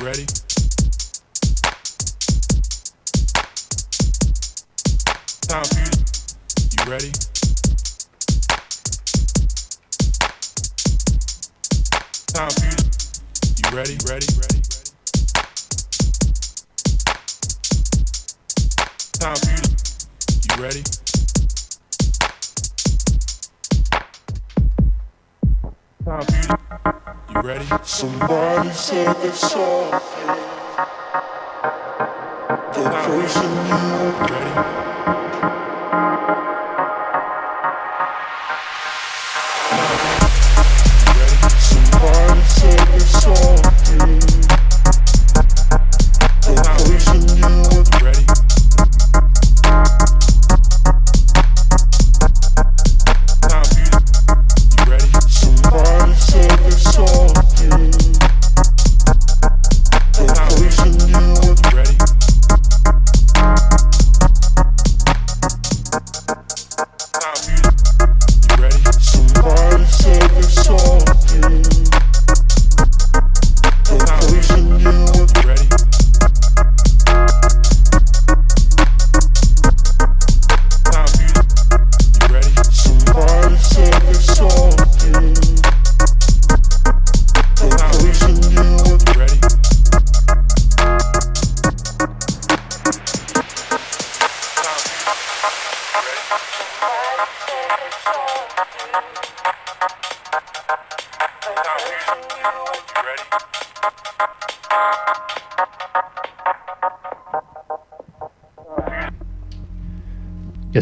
Ready? Time for you. You ready? Time for you. You ready? Ready? Ready? Time for you. You ready? Time for you. Ready? Somebody said they saw the person you. you ready?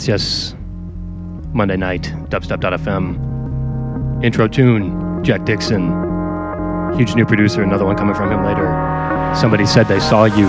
Yes. Monday night, dubstep.fm. Intro tune, Jack Dixon. Huge new producer, another one coming from him later. Somebody said they saw you.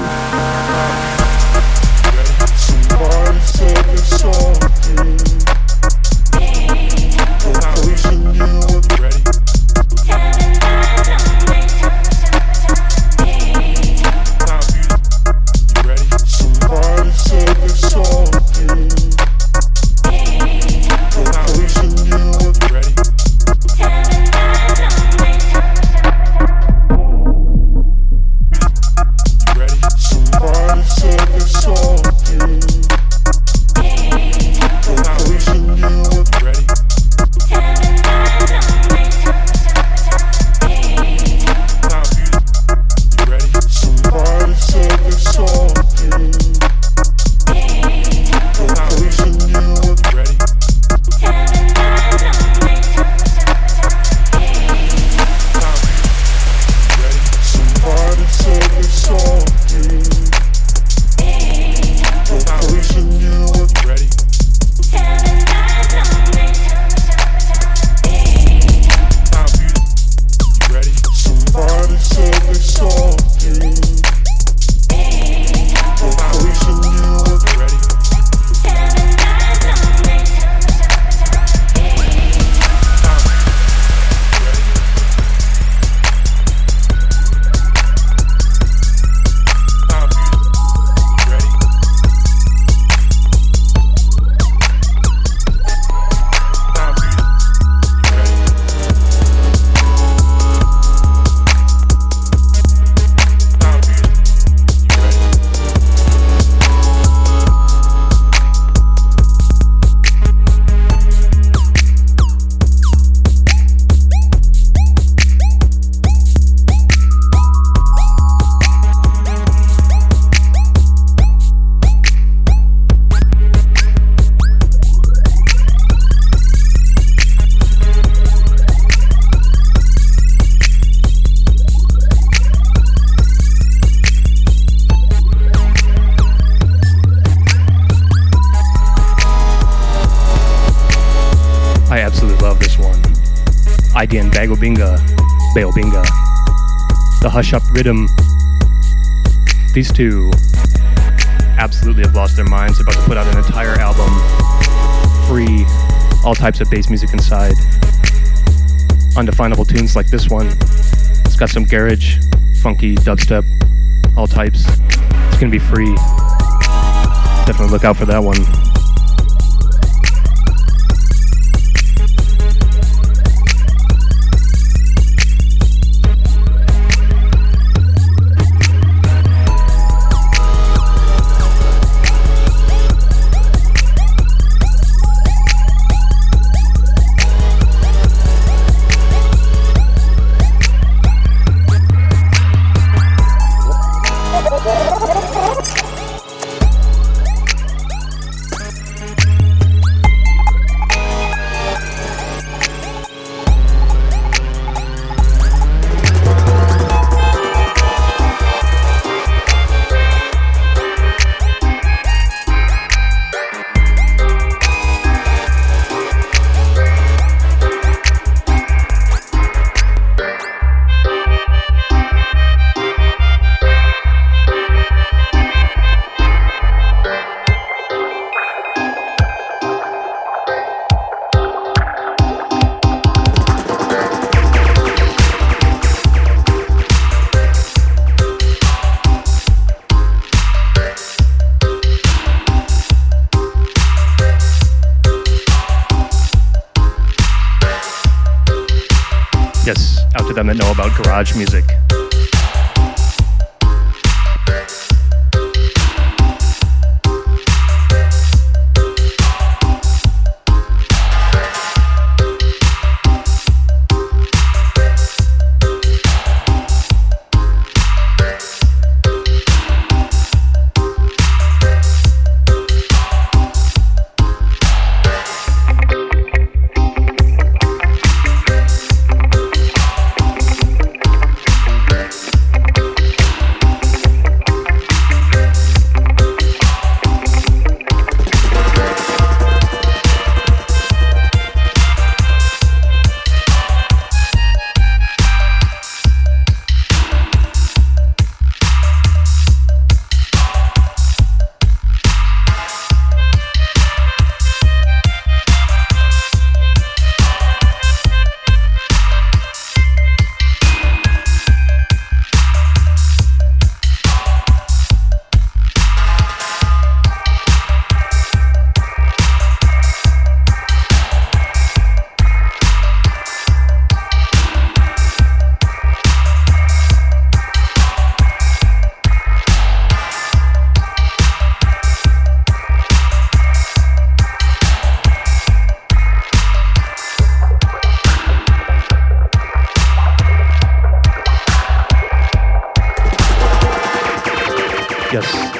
Hush Up Rhythm. These two absolutely have lost their minds. They're about to put out an entire album, free, all types of bass music inside, undefinable tunes like this one. It's got some garage, funky dubstep, all types. It's gonna be free. Definitely look out for that one.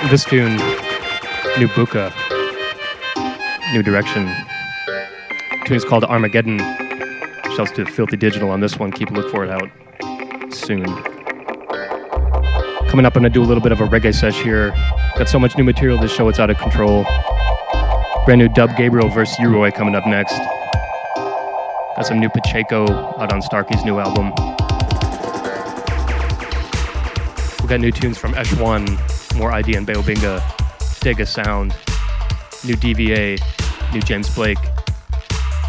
This tune, New Buka, New Direction. The tune is called Armageddon. Shouts to Filthy Digital on this one. Keep a look for it out soon. Coming up, I'm gonna do a little bit of a reggae sesh here. Got so much new material this show, it's out of control. Brand new Dub Gabriel versus U-Roy coming up next. Got some new Pacheco out on Starkey's new album. We got new tunes from Esh One, more ID and Beobinga, Dega Sound, new DVA, new James Blake,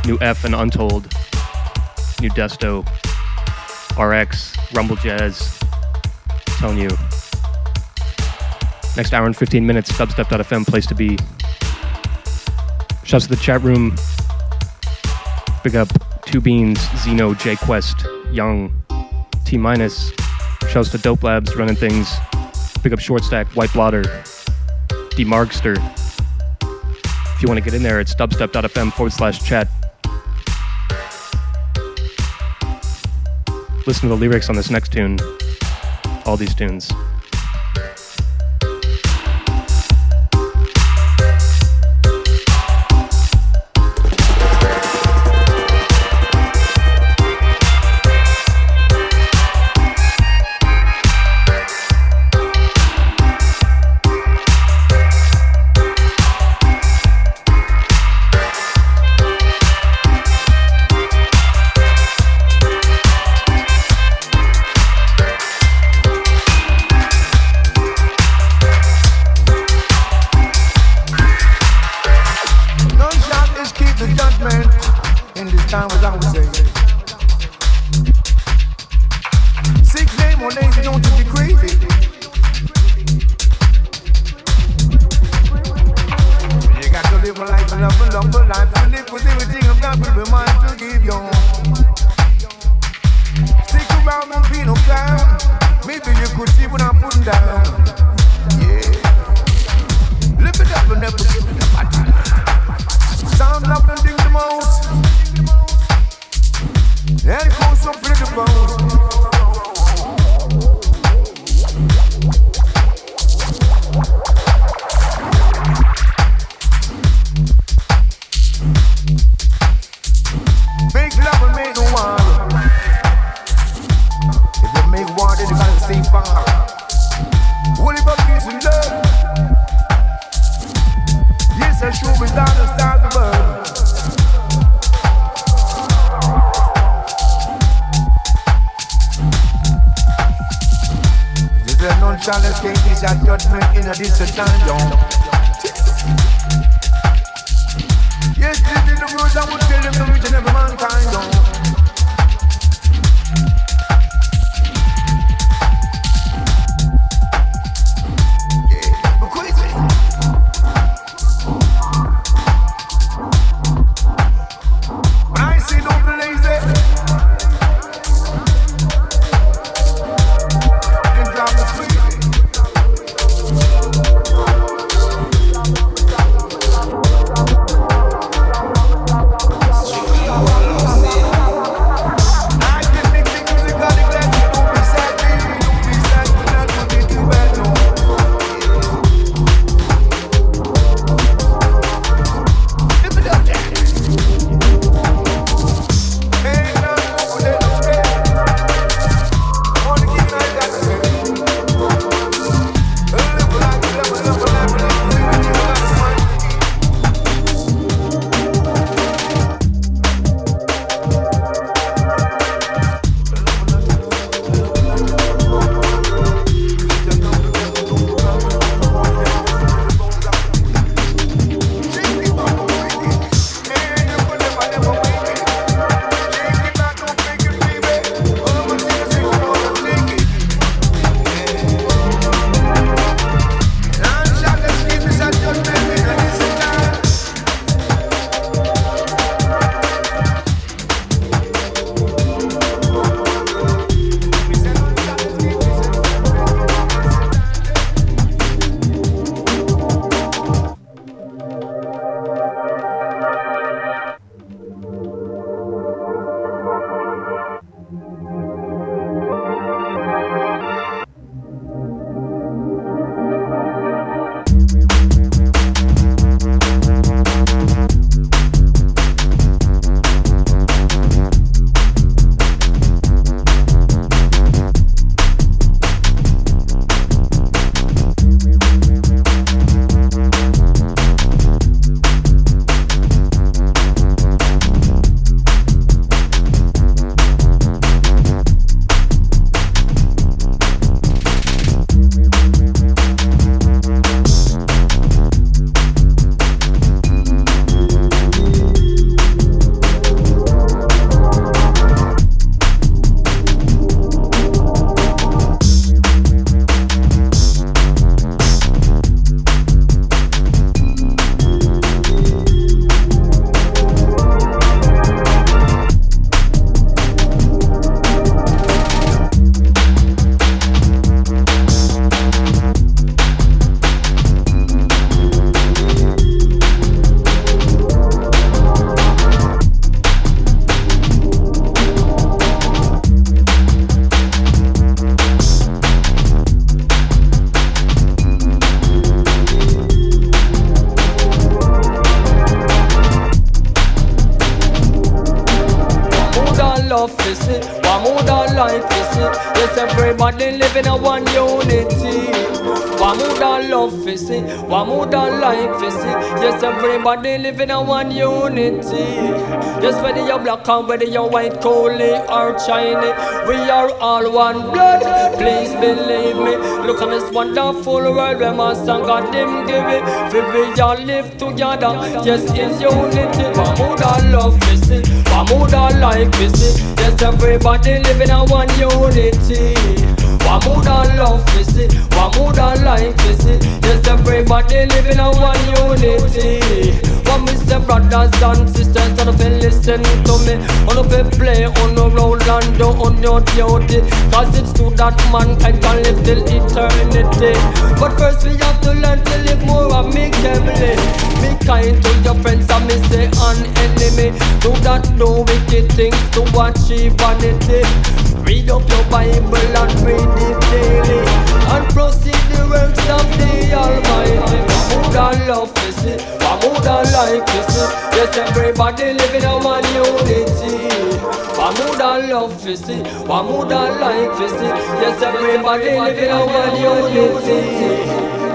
new F and Untold, new Desto, RX, Rumble Jazz. I'm telling you. Next hour and 15 minutes, dubstep.fm, place to be. Shouts to the chat room. Big up Two Beans, Zeno, J Quest, Young, T Minus. Shouts to Dope Labs running things. Pick up Short Stack, White Blotter, Demarkster. If you want to get in there, it's dubstep.fm forward slash chat. Listen to the lyrics on this next tune, all these tunes. Whether you're white, coolly or Chinese, we are all one blood. Please believe me. Look at this wonderful world where my son God them give it. We all live together, yes, in unity. And love and life for see. Yes, everybody living in one unity. And love see, one mood and life for see. Yes, everybody living in one unity. One Mr. Brothers and sisters, don't feel listen to me. On the play on the roll and do on your duty. Cause it's true that mankind can live till eternity. But first we have to learn to live more amicably. Be kind to your friends and me say an enemy. Do not do wicked things to achieve vanity. Read up your Bible and read it daily And proceed the works of the Almighty. One and love to see, mood and like to see. Yes, everybody living in one unity. Mood and love to see, mood and like to see. Yes, everybody living in one unity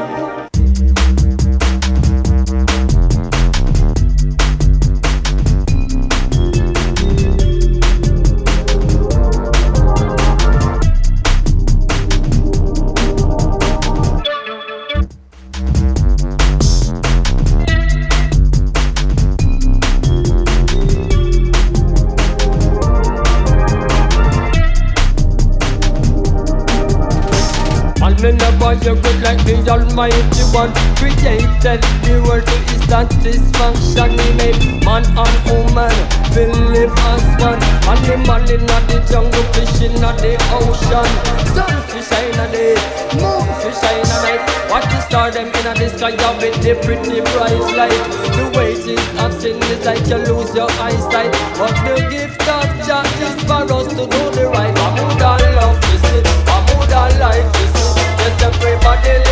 the Almighty One Created the world to his satisfaction He made man and woman will live as one. Animal in the jungle, fish in the ocean. Sunfish in the day, moonfish in the night Watch the star them in the sky with the pretty bright light. The wages of sin is like you lose your eyesight. But the gift of Jah is for us to do the right. I would love to see, I would like to see Yes, everybody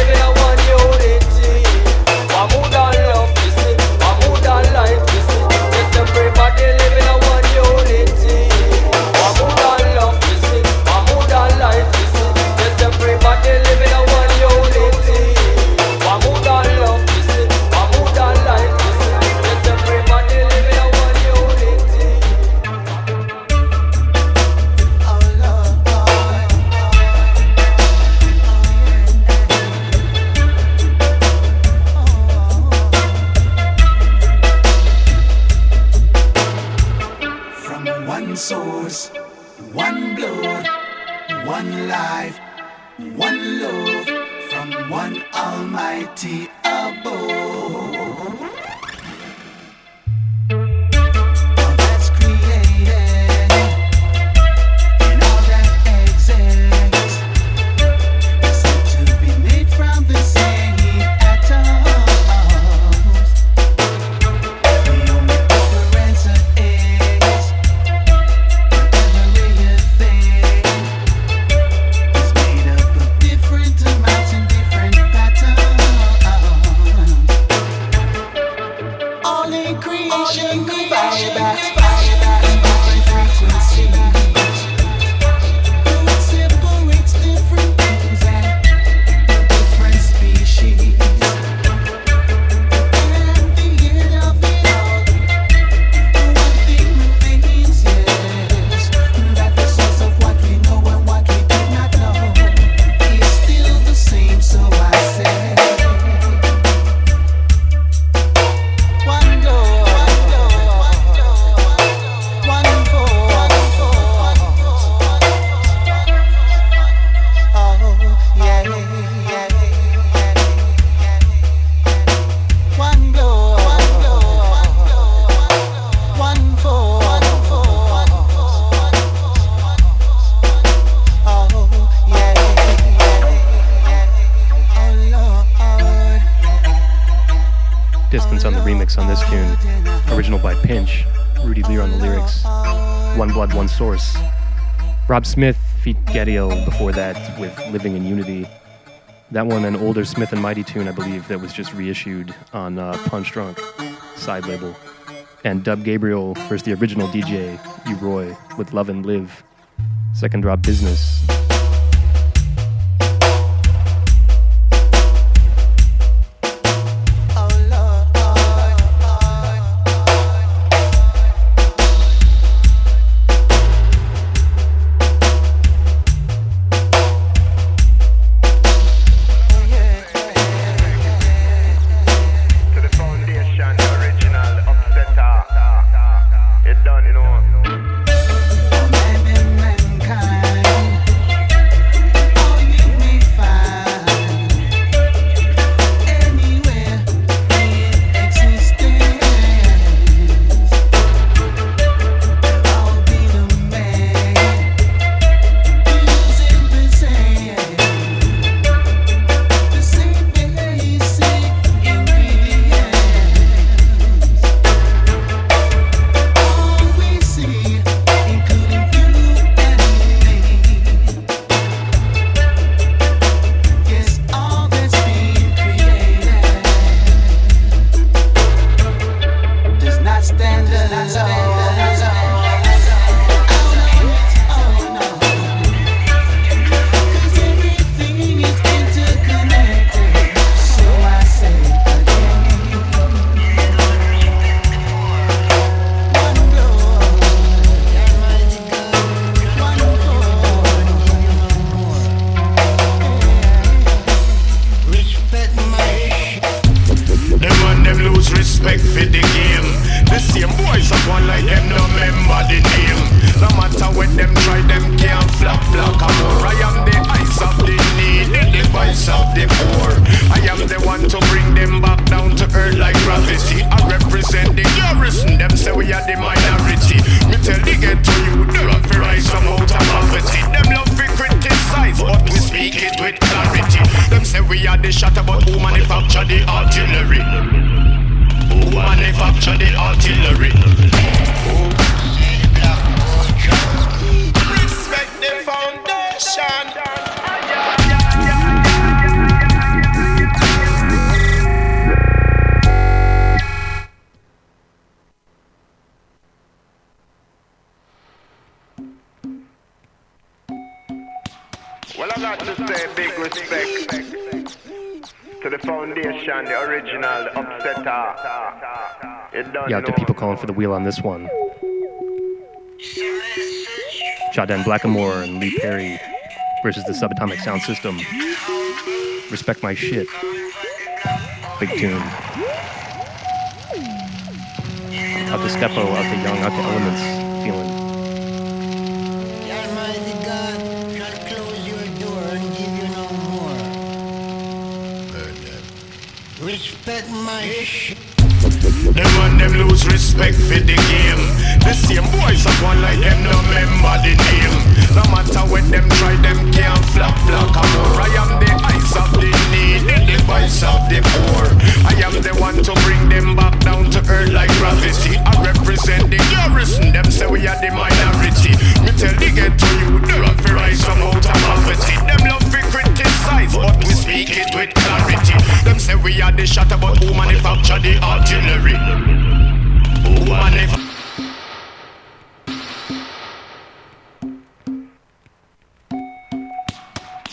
Smith feat Gadiel before that with Living in Unity. That one, an older Smith and Mighty tune, I believe, that was just reissued on uh, Punch Drunk side label. And Dub Gabriel versus the original DJ, U Roy, with Love and Live. Second drop business. On this one. Jahdan Blakkamoore and Lee Perry versus the Subatomic Sound System. Respect my shit. Big tune. Out to Steppo, out to Young, out to Elements. Feeling. The Almighty God shall close your door and give you no more. Respect my shit. Them and them lose respect for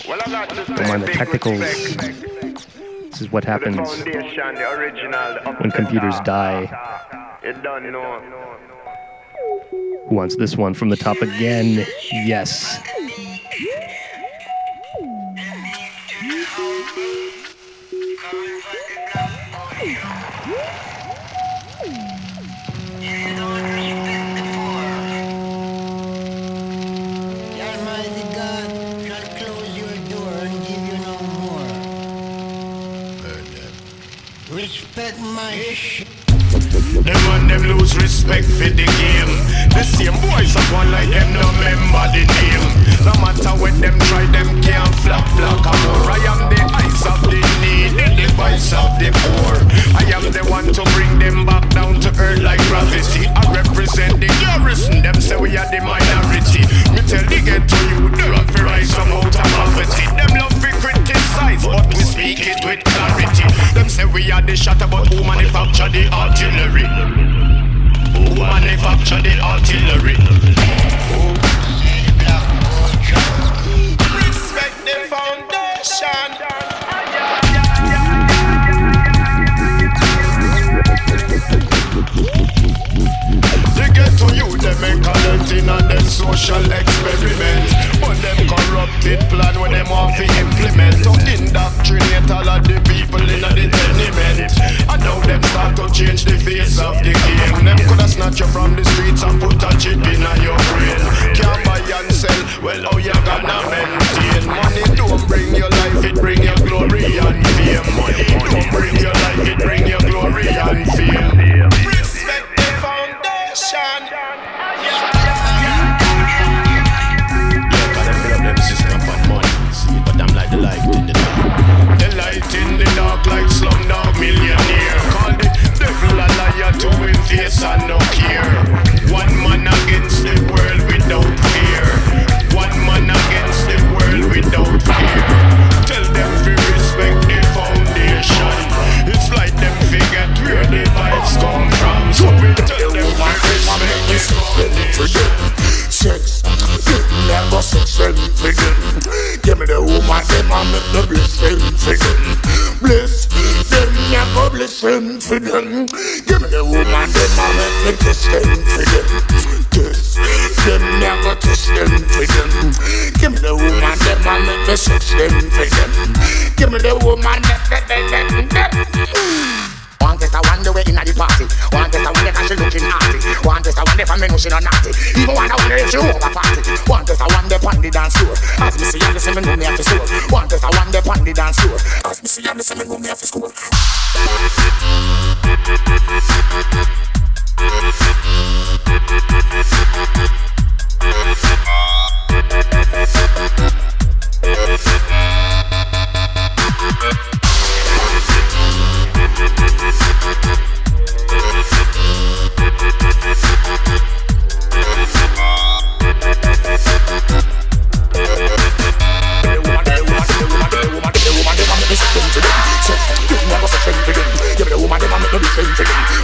Well, I got Don't mind the technicals. This is what happens when computers die. You don't know. Who wants this one from the top again? Yes. Lose respect for the game. The same boys are one like them, no remember the name. No matter what them try, them can't flap black more. I am the eyes of the needy, the voice of the poor. I am the one to bring them back down to earth like gravity. I represent the garrison, them say we are the minority. Me tell the get to you, they have to rise from out of poverty. Them love to criticize, but we speak it with clarity. Them say we are the shatter, but who manufacture the artillery? Who manufactured the artillery? Respect the foundation. Social experiment. But them corrupted plan when them want to implement to indoctrinate all of the people in the tenement. And now them start to change the face of the game. Them coulda snatch you from the streets and put a chip in your brain. Can't buy and sell. Well, how you gonna maintain? Money don't bring your life, it bring your glory and fame. Money don't bring your life, it bring your glory and fame. Face and no care. One man against the world without fear. One man against the world without fear. Tell them to respect the foundation. It's like them forget where the vibes come from. So we tell them to respect the foundation. Sex, never sex them. Give me the woman, them and make the bliss them them for them. Give me the woman, them and make the kiss them for them. Kiss, them never kiss them for them. Give me the woman, them and make the sex them for them. Give me the woman, them, them, them, them, them. One test I wonder where inna the party. One test I wonder cause she looking naughty. One test I wonder if I know she not naughty. Even one wonder if she over party. One test I wonder pon the dance floor. As me see the see me know me have to score. One test I wonder pon the dance floor. As me see the see me know me have to score.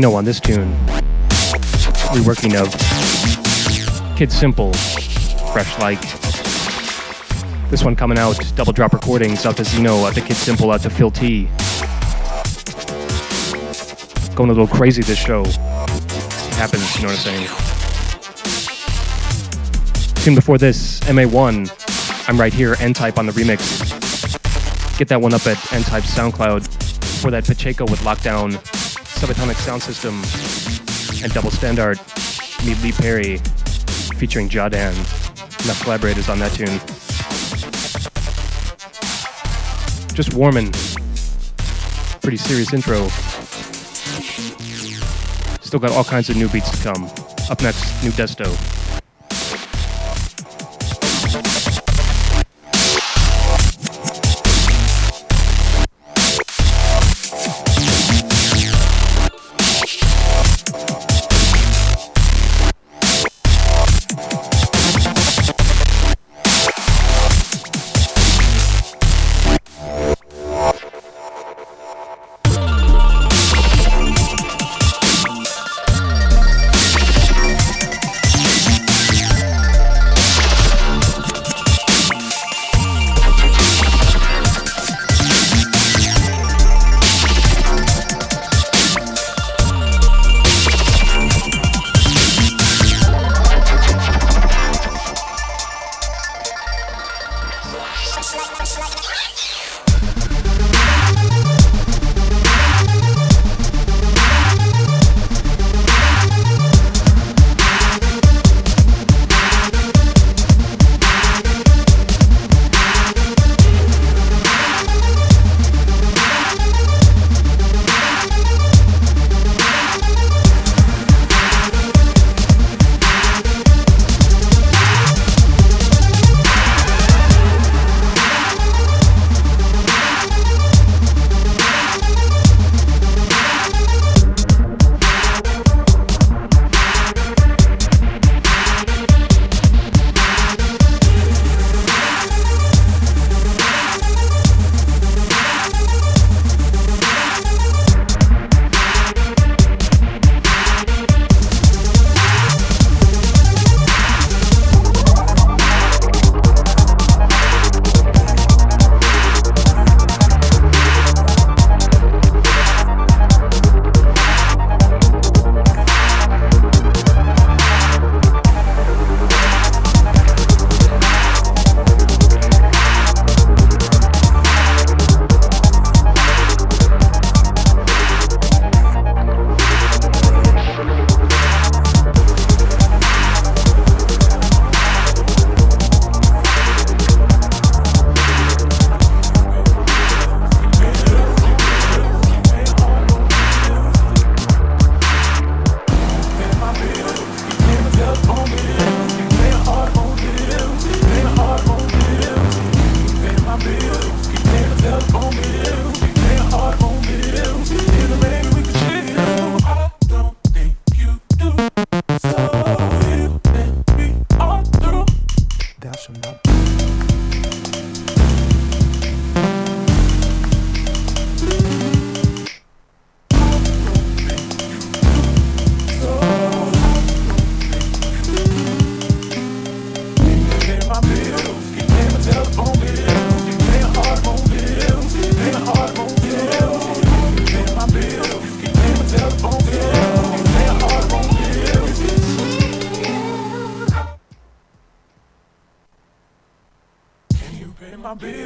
Zeno on this tune. Reworking of Kid Simple, Fresh Like. This one coming out, double drop recordings out to Zeno, out to Kid Simple, out to Phil T. Going a little crazy this show. happens, you know what I'm saying? Tune before this, MA1. I'm right here, N Type on the remix. Get that one up at N Type SoundCloud. For that Pacheco with Lockdown, Subatomic Sound System, and Double Standard. Meet Lee Perry featuring Jahdan. Enough collaborators on that tune. Just warming. Pretty serious intro. Still got all kinds of new beats to come. Up next, new Desto.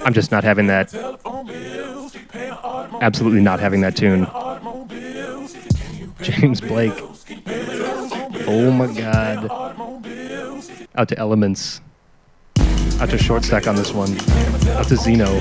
I'm just not having that. Absolutely not having that tune. James Blake. Oh my god. Out to Elements. Out to Short Stack on this one. Out to Zeno.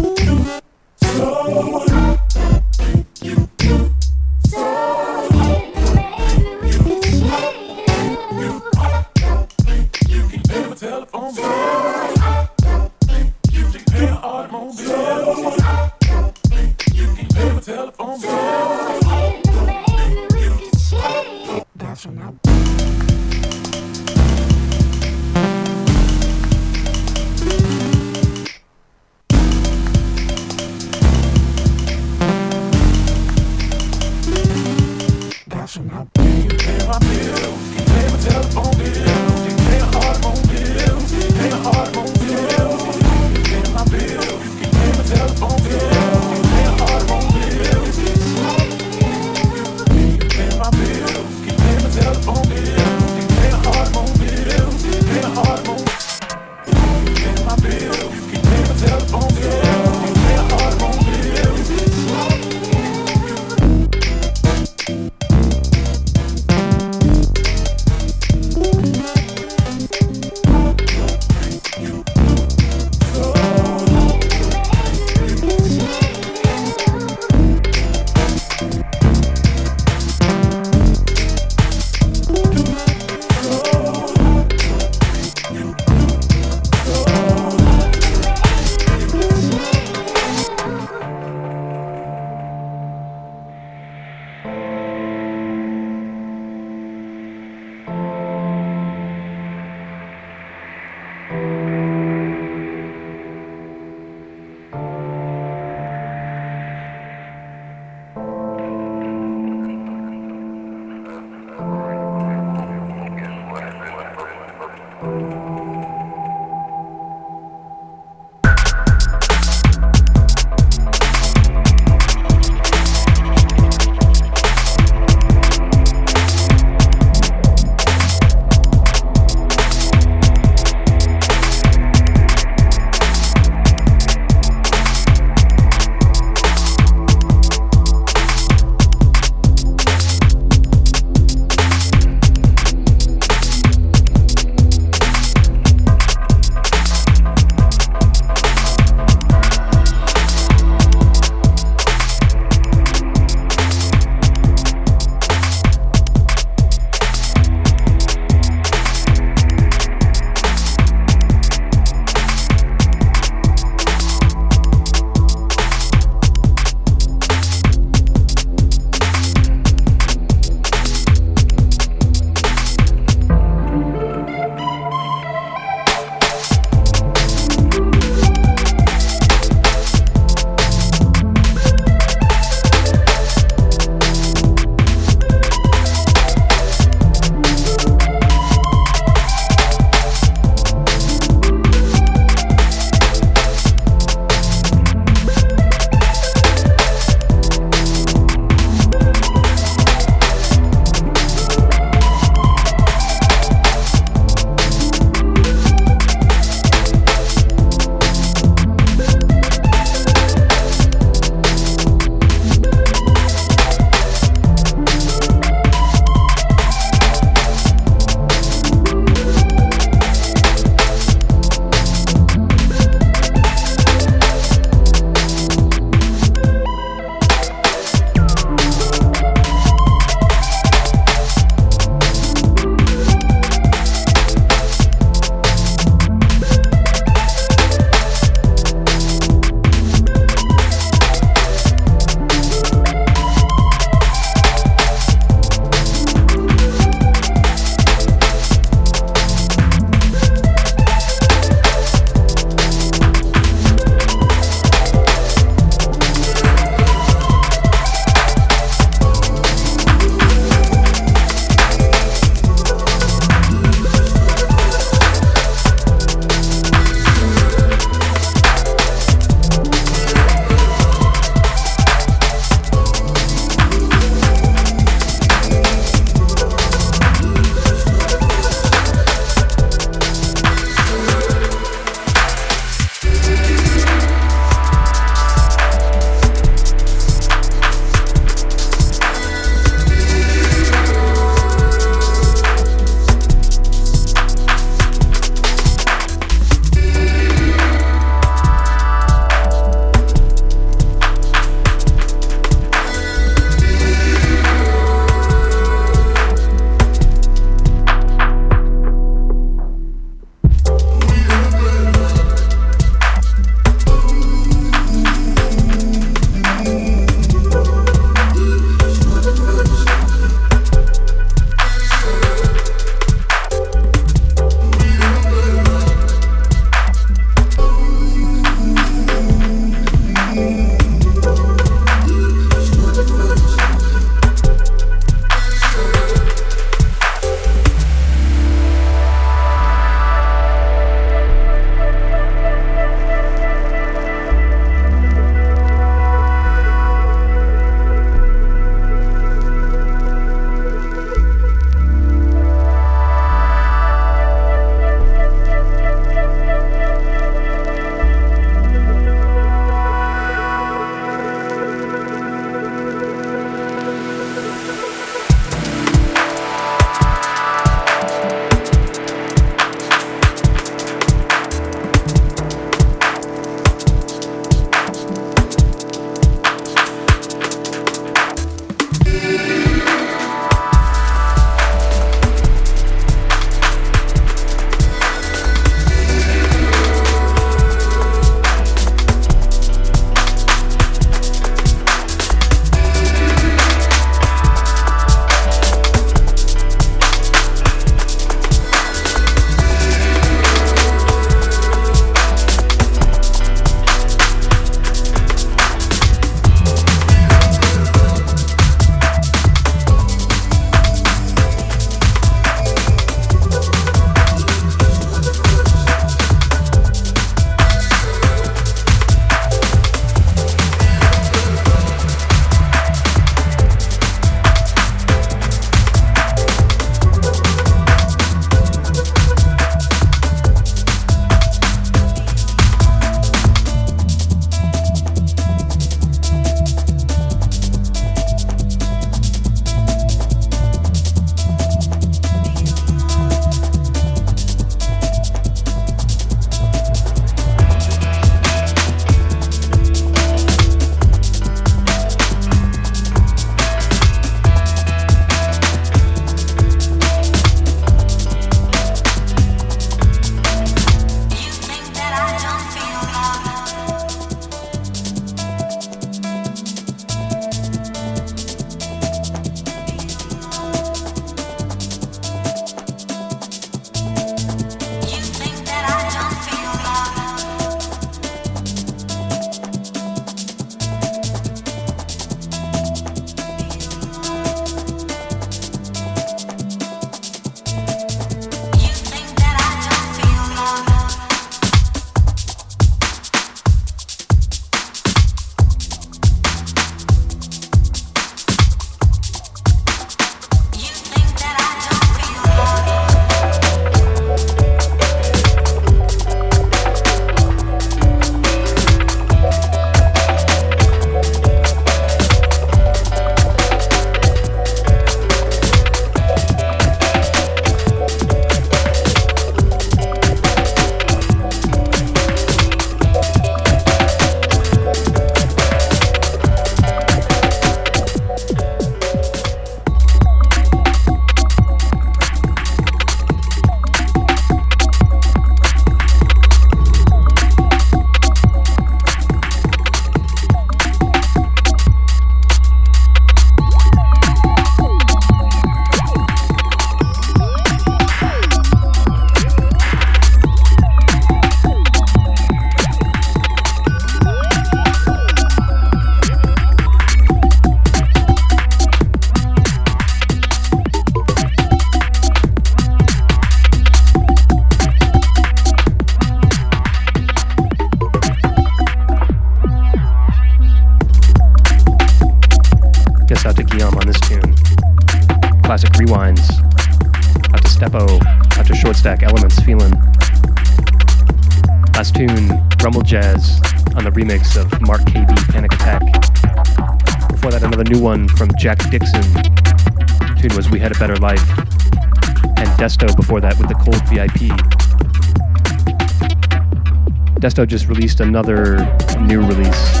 Just released another new release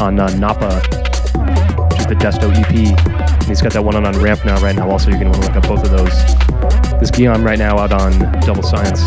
on uh, Napa, which is the Desto EP. And he's got that one on, on Ramp now, right now. Also, you're going to want to look up both of those. This Guillaume right now out on Double Science.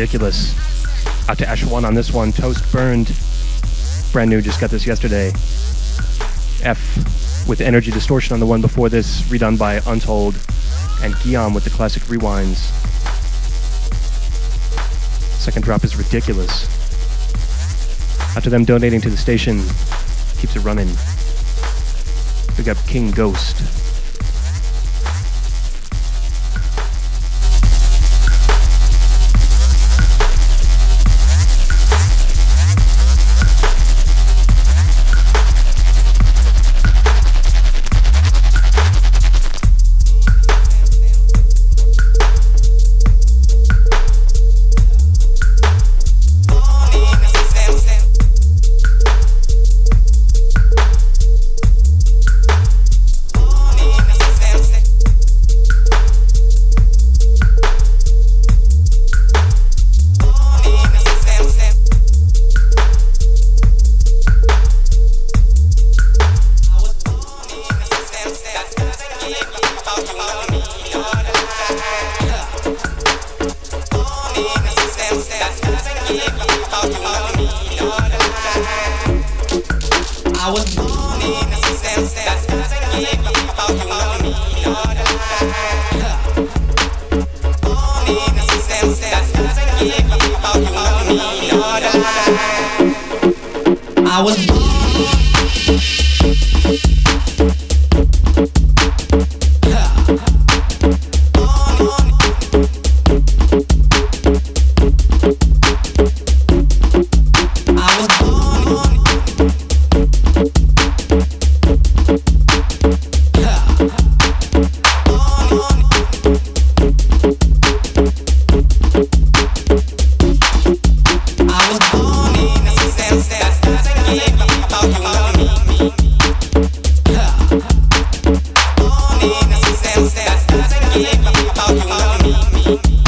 Ridiculous. Out to Ash One on this one. Toast burned. Brand new, just got this yesterday. F with Energy Distortion on the one before this, redone by Untold, and Guillaume with the classic rewinds. Second drop is ridiculous. After them donating to the station, keeps it running. We got King Ghost. Bobby.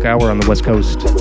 O'clock hour on the West Coast.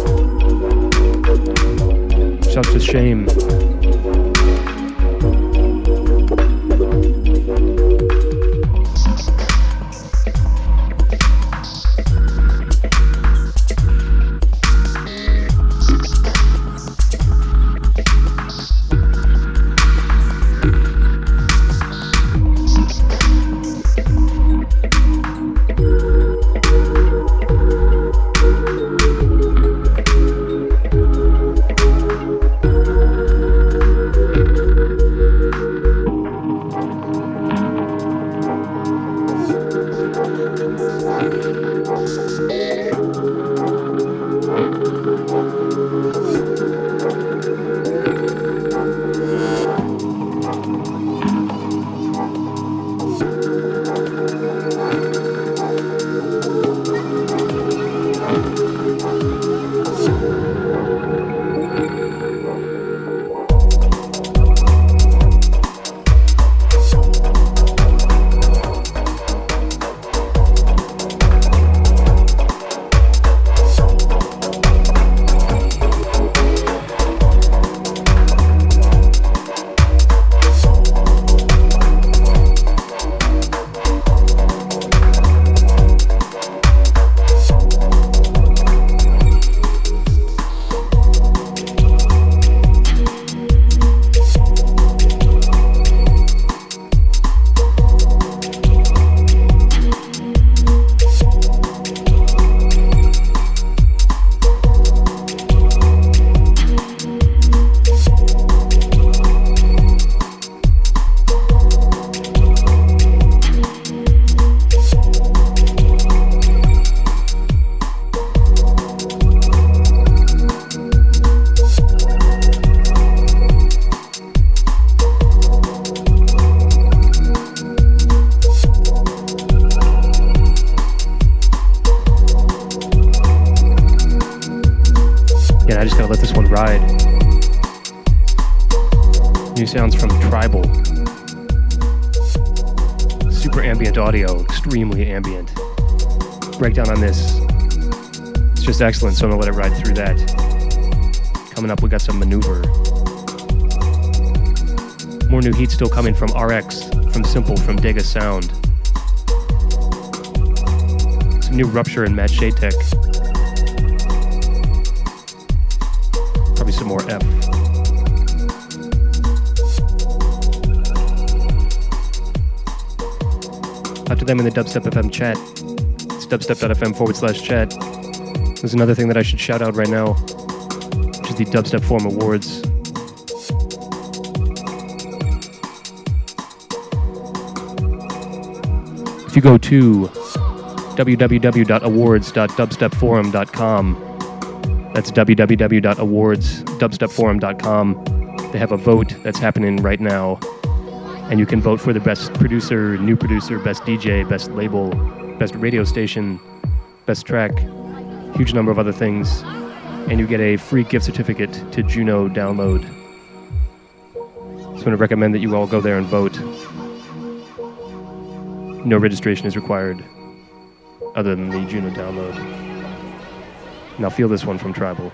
So I'm gonna let it ride through that. Coming up, we got some maneuver. More new heat still coming from RX, from Simple, from Dega Sound. Some new Rupture and Matt Shade Tech. Probably some more F. After them in the Dubstep FM chat. It's dubstep.fm forward slash chat. There's another thing that I should shout out right now, which is the Dubstep Forum Awards. If you go to www.awards.dubstepforum.com, that's www.awards.dubstepforum.com. They have a vote that's happening right now, and you can vote for the best producer, new producer, best DJ, best label, best radio station, best track, huge number of other things, and you get a free gift certificate to Juno download. i just want to recommend that you all go there and vote. No registration is required other than the Juno download. Now feel this one from Tribal.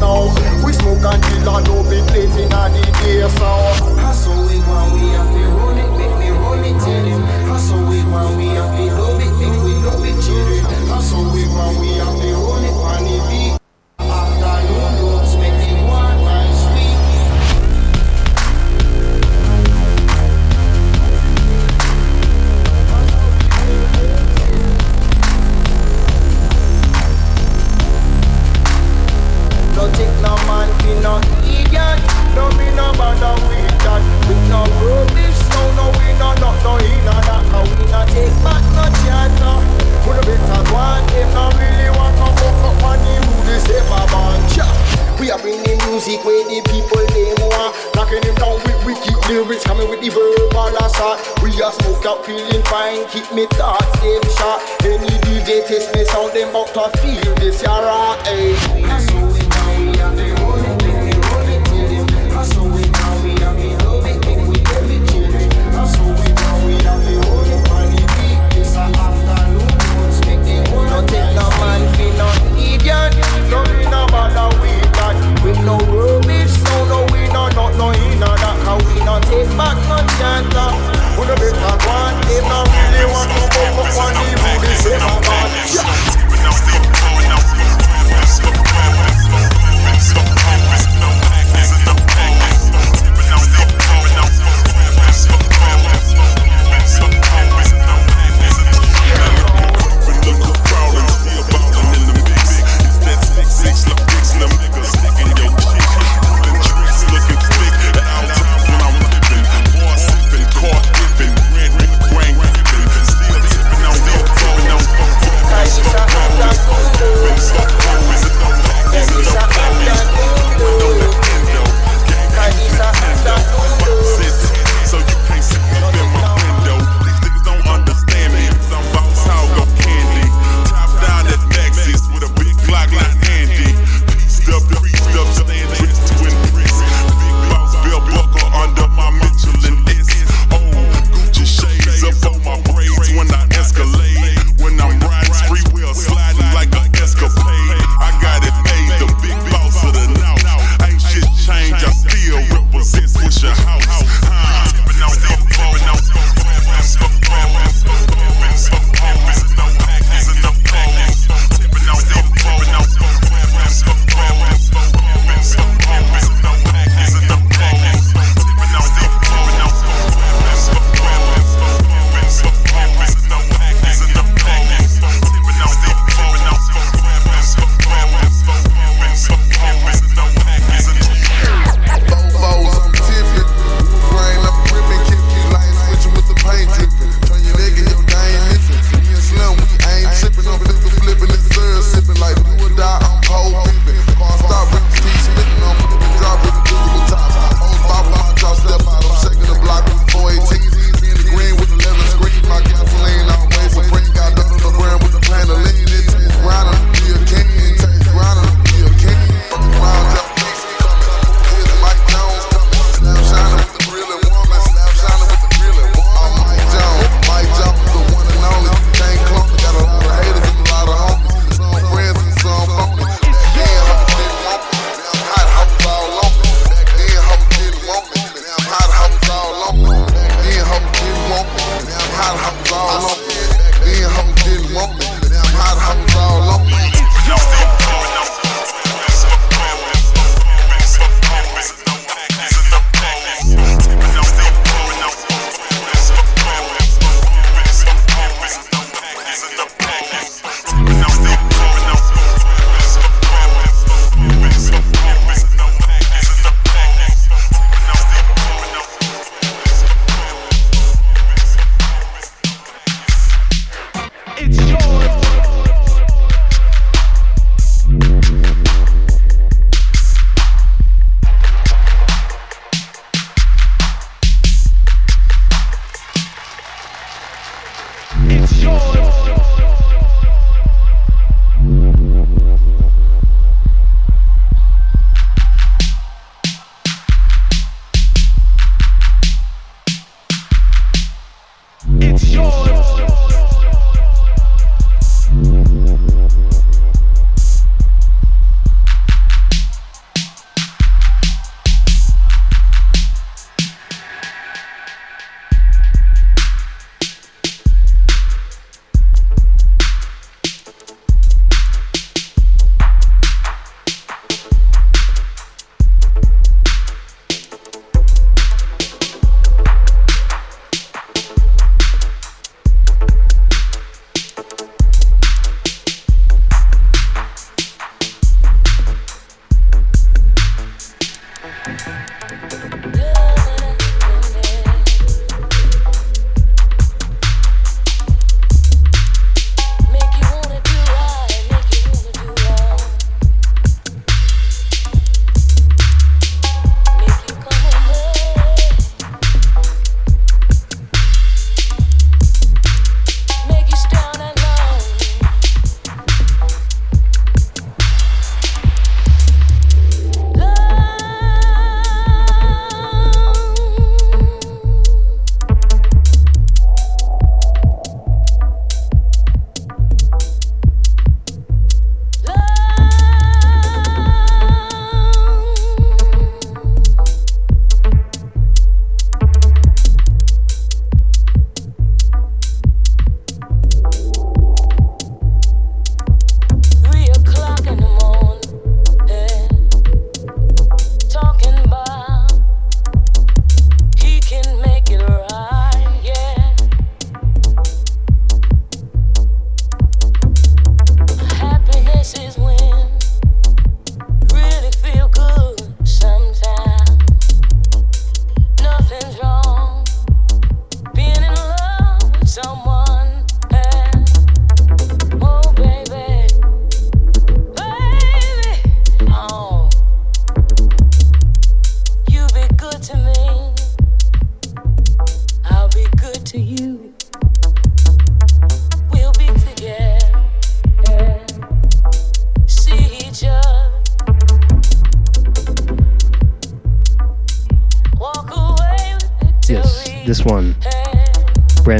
now. We smoke and until I know be late in the day, so.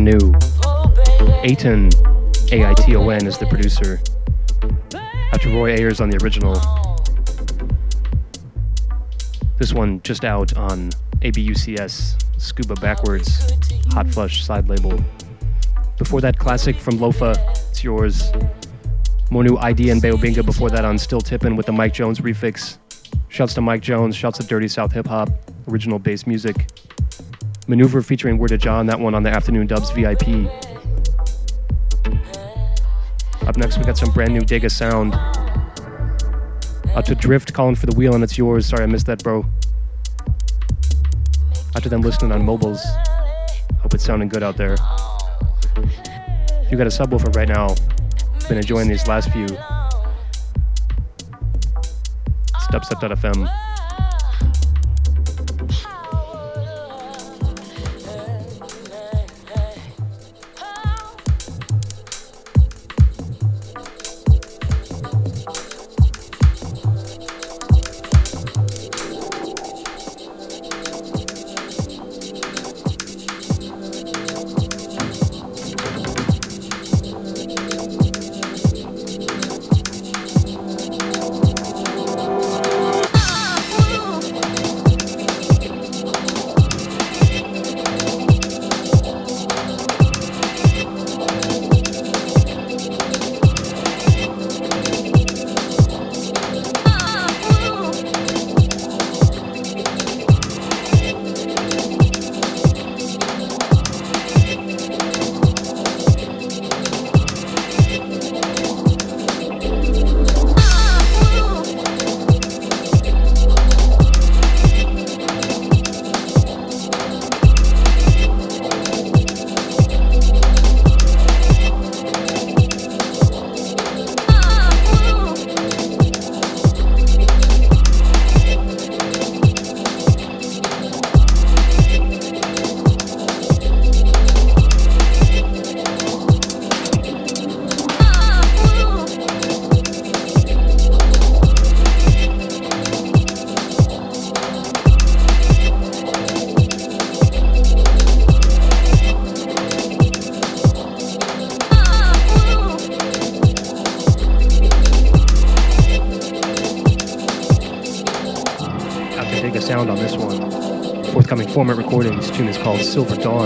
New. Aiton, A I T O N, is the producer. After Roy Ayers on the original. This one just out on ABUCS, Scuba Backwards, Hot Flush side label. Before that, classic from Loefah, it's yours. New ID and Beobinga before that on Still Tippin' with the Mike Jones refix. Shouts to Mike Jones, shouts to Dirty South Hip Hop, original bass music. Maneuver featuring Word of John, that one on the Afternoon Dubs VIP. Up next, we got some brand new Dega sound. Out to Drift, calling for the wheel, and it's yours. Sorry I missed that, bro. After them listening on mobiles. Hope it's sounding good out there. If you got a subwoofer right now, been enjoying these last few. Dubstep.fm. Silver Dawn.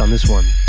On this one.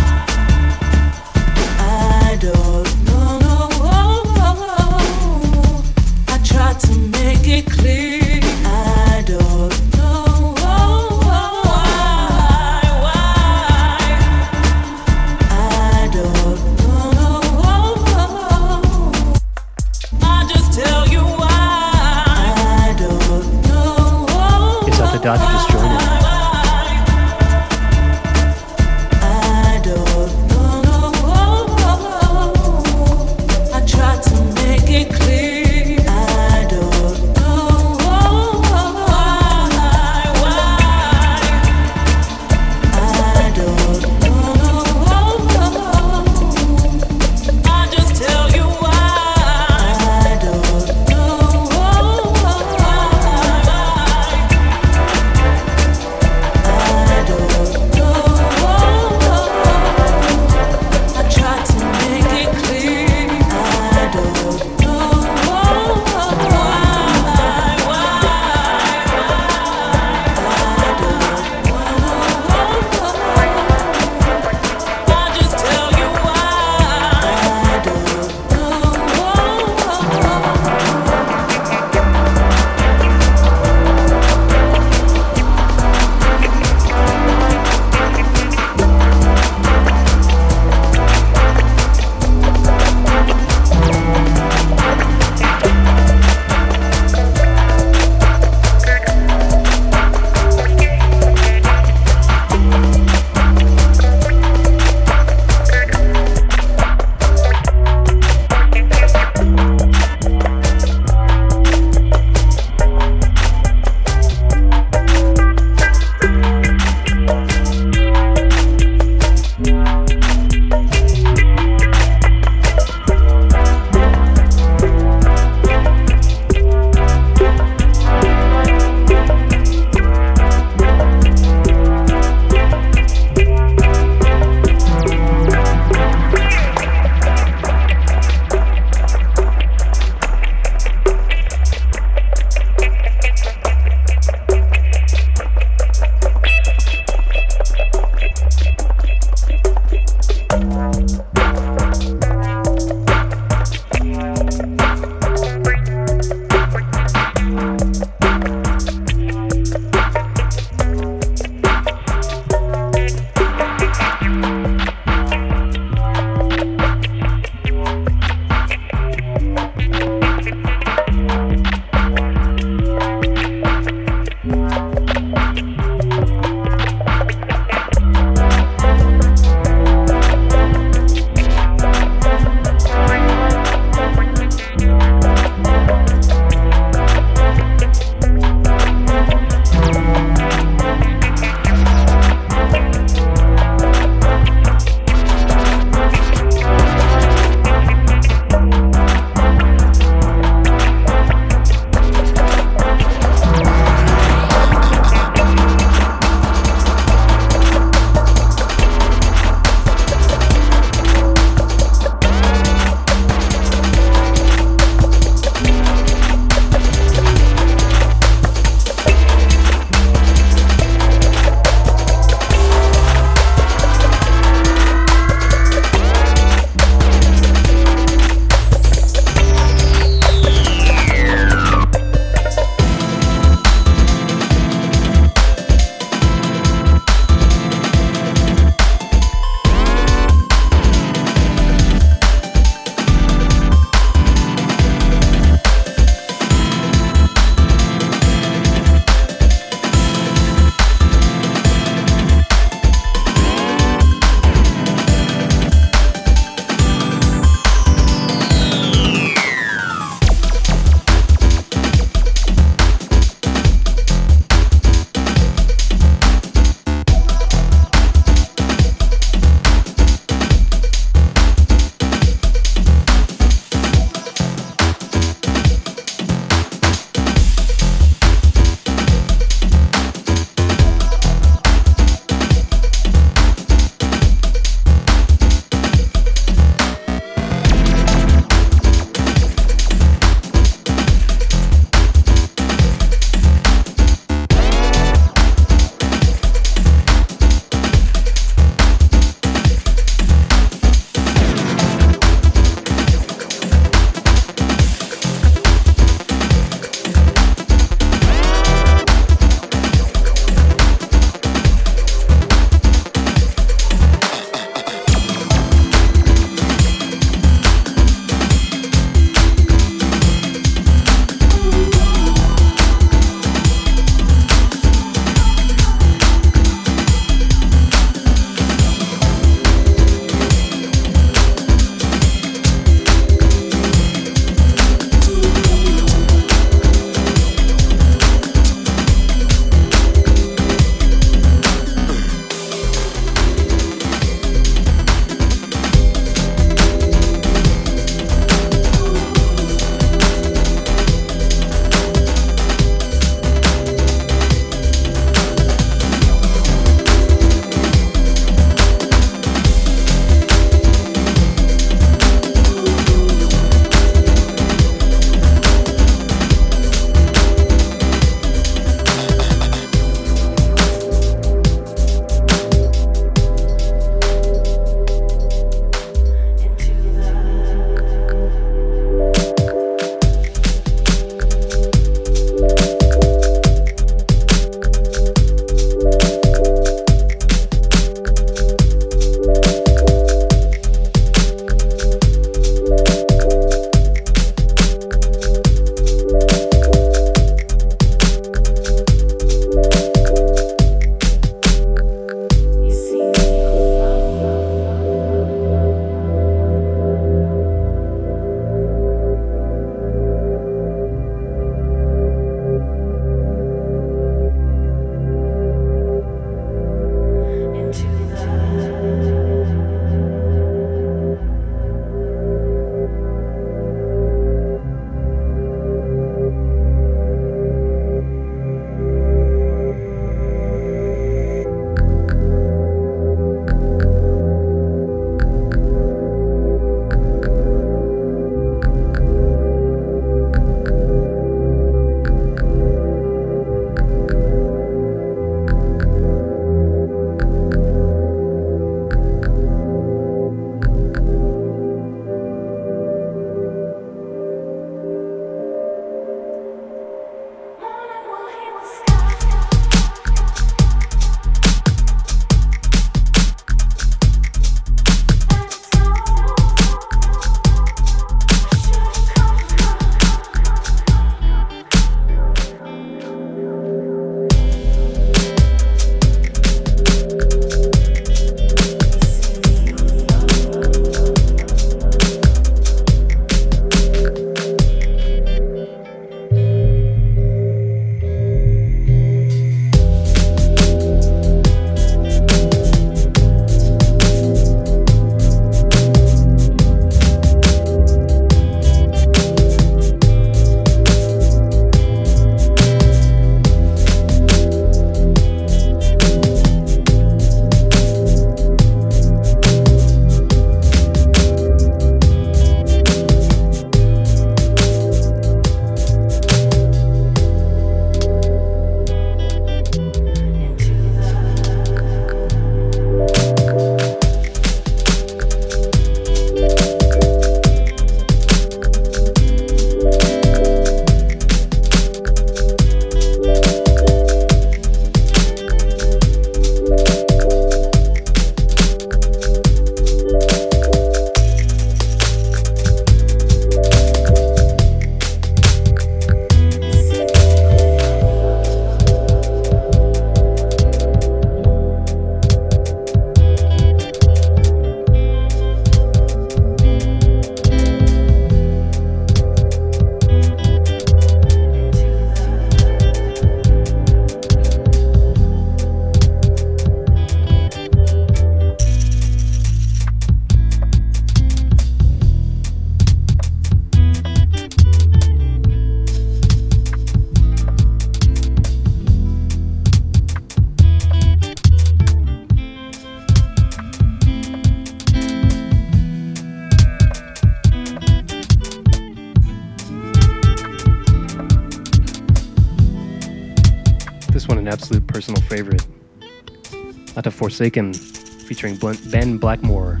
Forsaken, featuring Ben Blackmore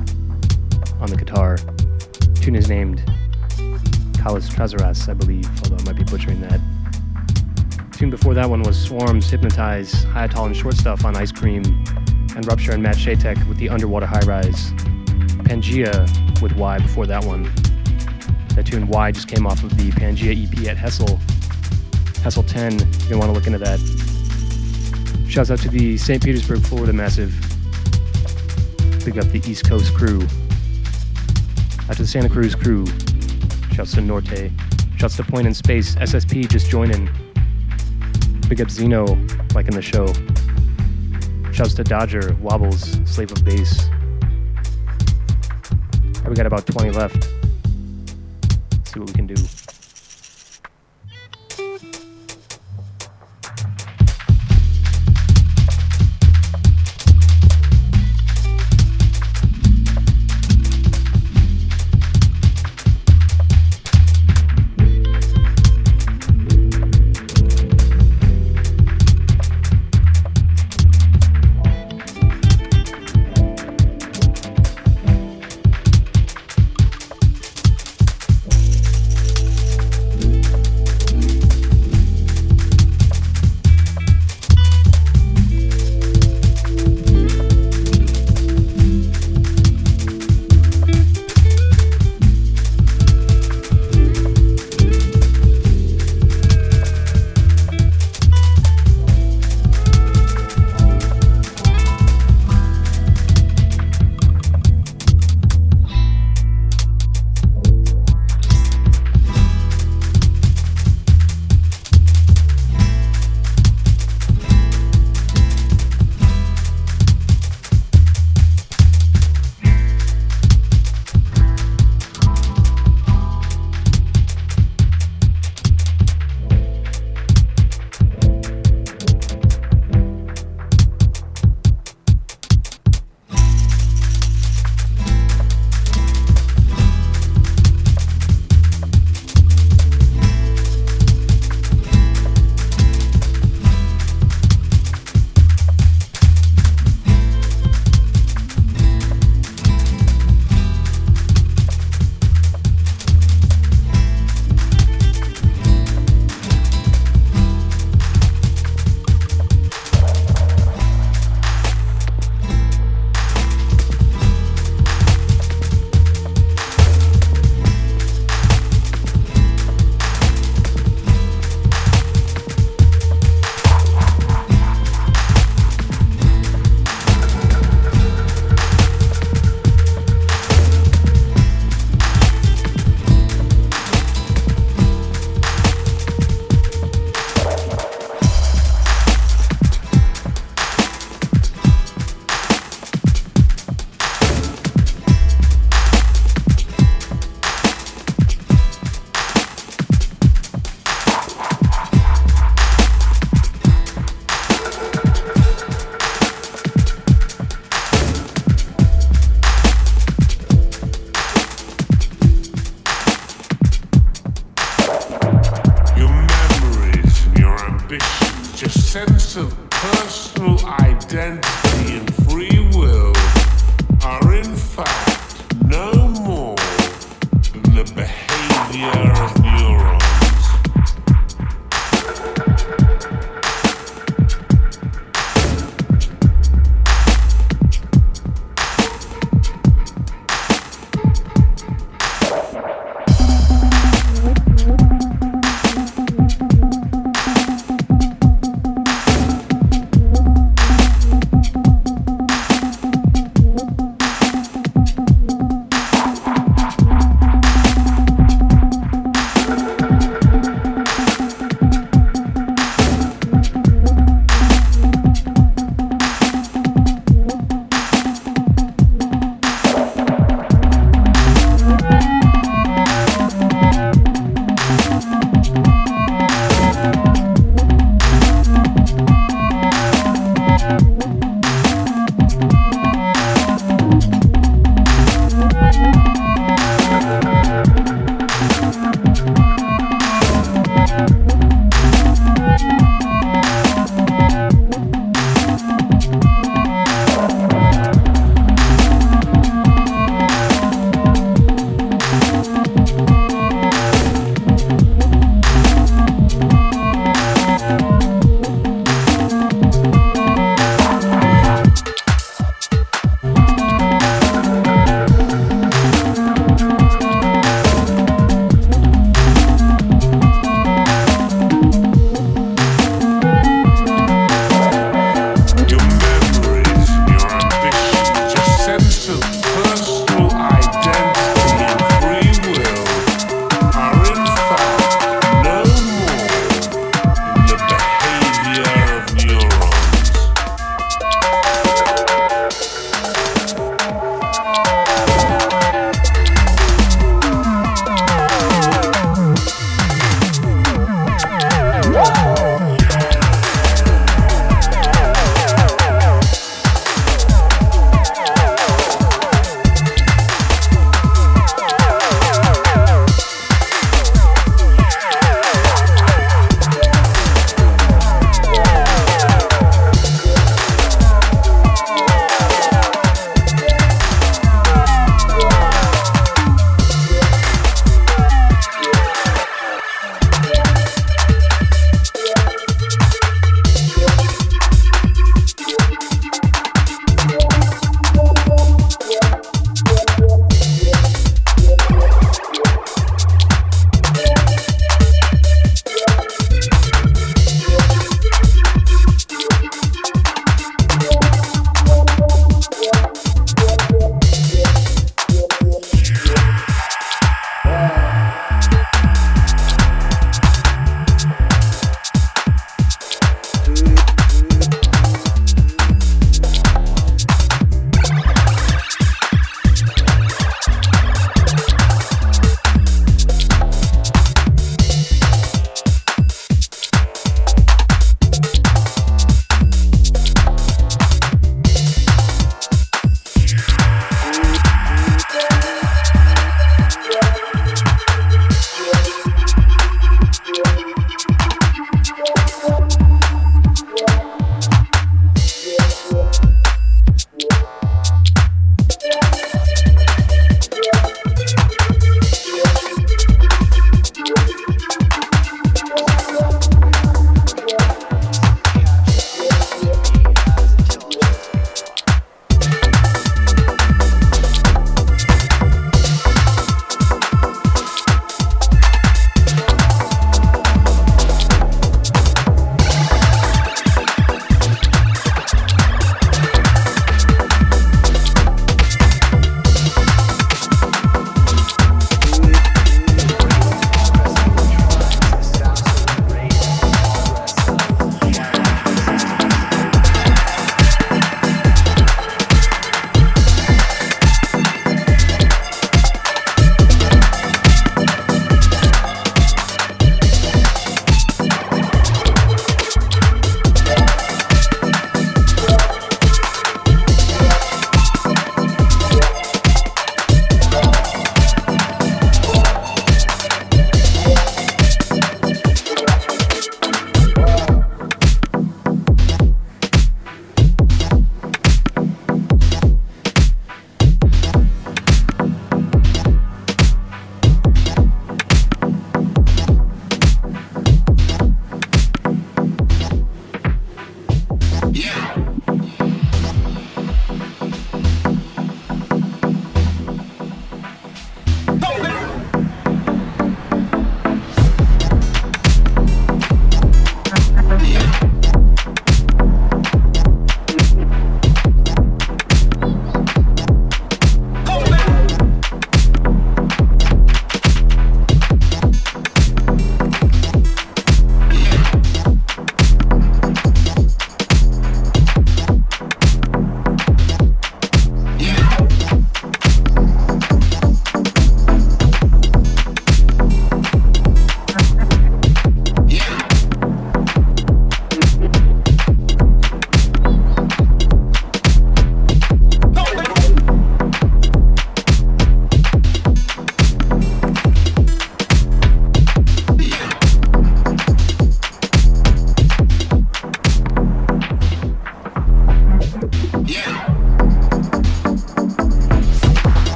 on the guitar. Tune is named Kalas Trazaras, I believe, although I might be butchering that. Tune before that one was Swarms, Hypnotize, Hayatol and Short Stuff on Ice Cream, and Rupture and Matt Shadetek with the Underwater High Rise. Pangaea with Y before that one. That tune Y just came off of the Pangaea EP at Hessle. Hessle 10, you want to look into that. Shouts out to the St. Petersburg, Florida Massive. Big up the East Coast crew. Out to the Santa Cruz crew. Shouts to Norte. Shouts to Point in Space. SSP just joining. Big up Zeno, like in the show. Shouts to Dodger, Wobbles, Slave of Bass. We got about 20 left. see what we can do.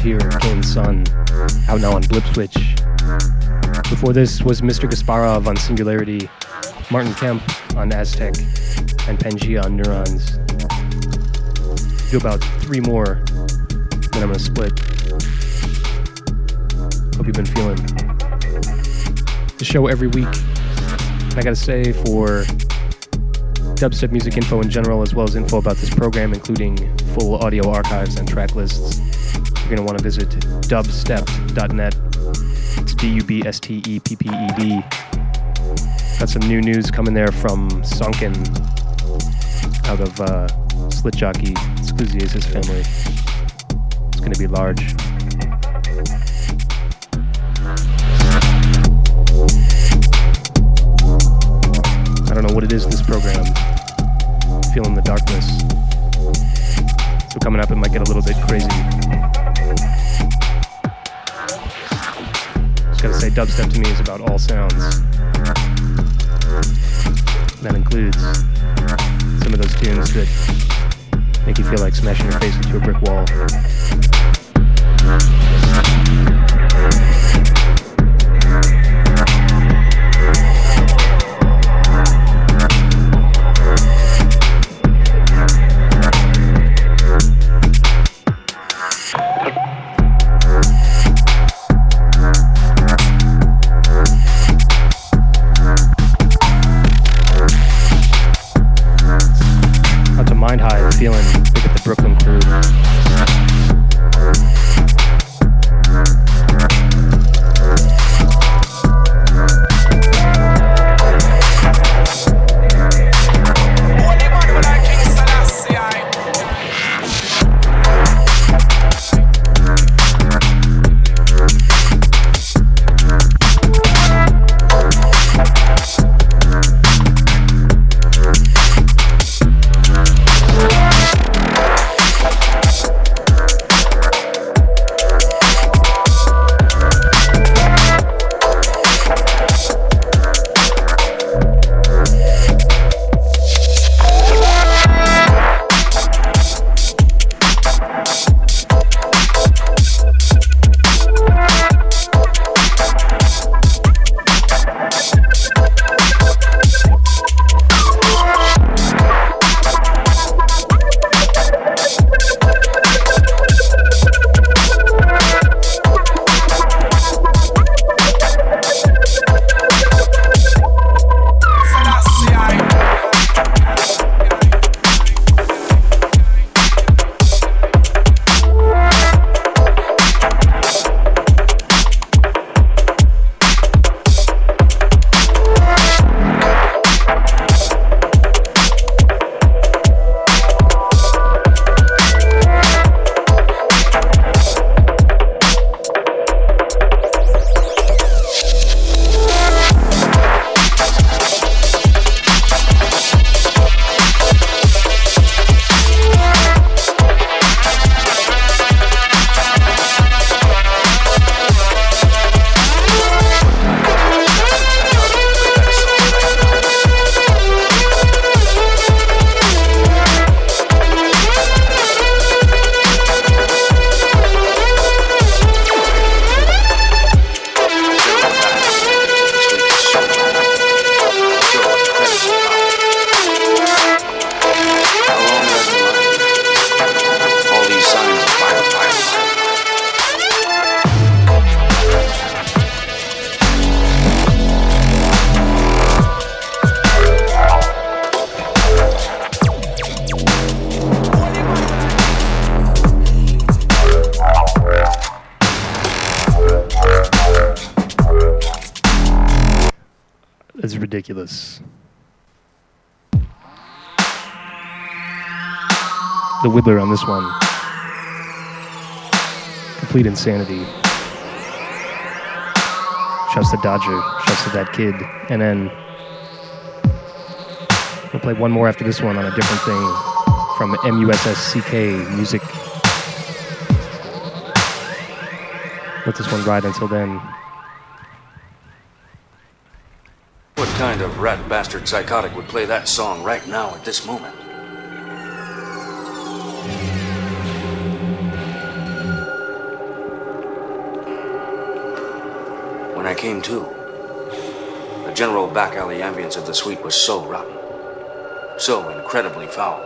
Here, Kane Sun, out now on Blip Switch. Before this was Mr. Gasparov on Singularity, Martin Kemp on Aztec, and Pangaea on Neurons. Do about three more, then I'm gonna split. Hope you've been feeling the show every week. And I gotta say, for dubstep music info in general, as well as info about this program, including full audio archives and track lists, you're going to want to visit dubstep.net. It's D U B S T E P P E D. Got some new news coming there from Sunken out of uh, Slit Jockey, family. It's going to be large. I don't know what it is this program. Feeling the darkness. So coming up, it might get a little bit to me is about all sounds. The Wibbler on this one. Complete insanity. Shouts to Dodger. Shouts to that kid. And then we'll play one more after this one on a different thing from MUSSCK Music. Let this one ride until then. What kind of rat bastard psychotic would play that song right now at this moment? Came to. The general back alley ambience of the suite was so rotten, so incredibly foul.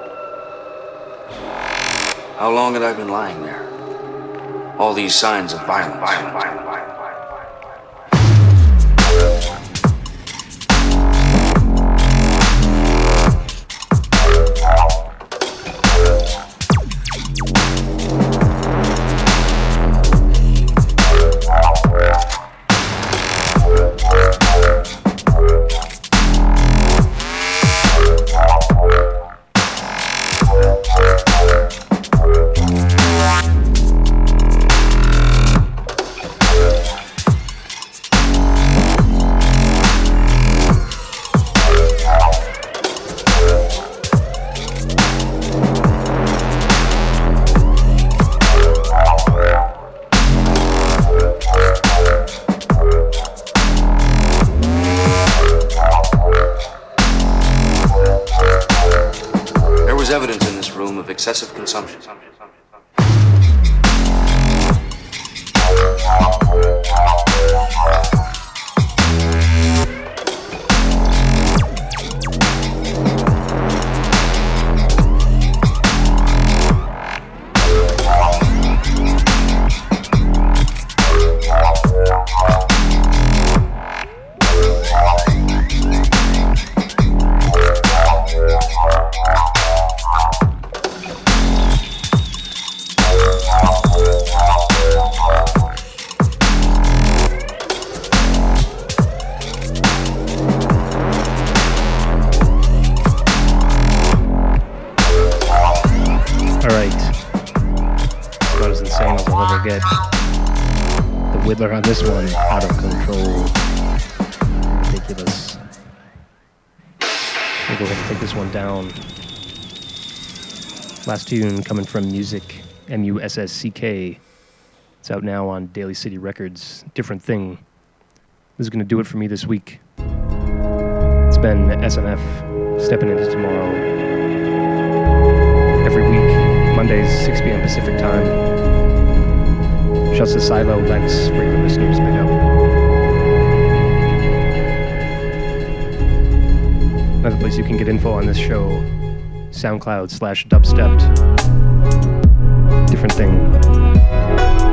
How long had I been lying there? All these signs of violence. violence, violence, violence. There was evidence in this room of excessive consumption. Tune coming from Music, M U S S C K. It's out now on Daily City Records. Different thing. This is going to do it for me this week. It's been SNF stepping into tomorrow every week, Mondays, 6 p.m. Pacific time. Shouts to Silo, Lex, regular listeners, big up. Another place you can get info on this show, SoundCloud slash dubstepped. Different thing.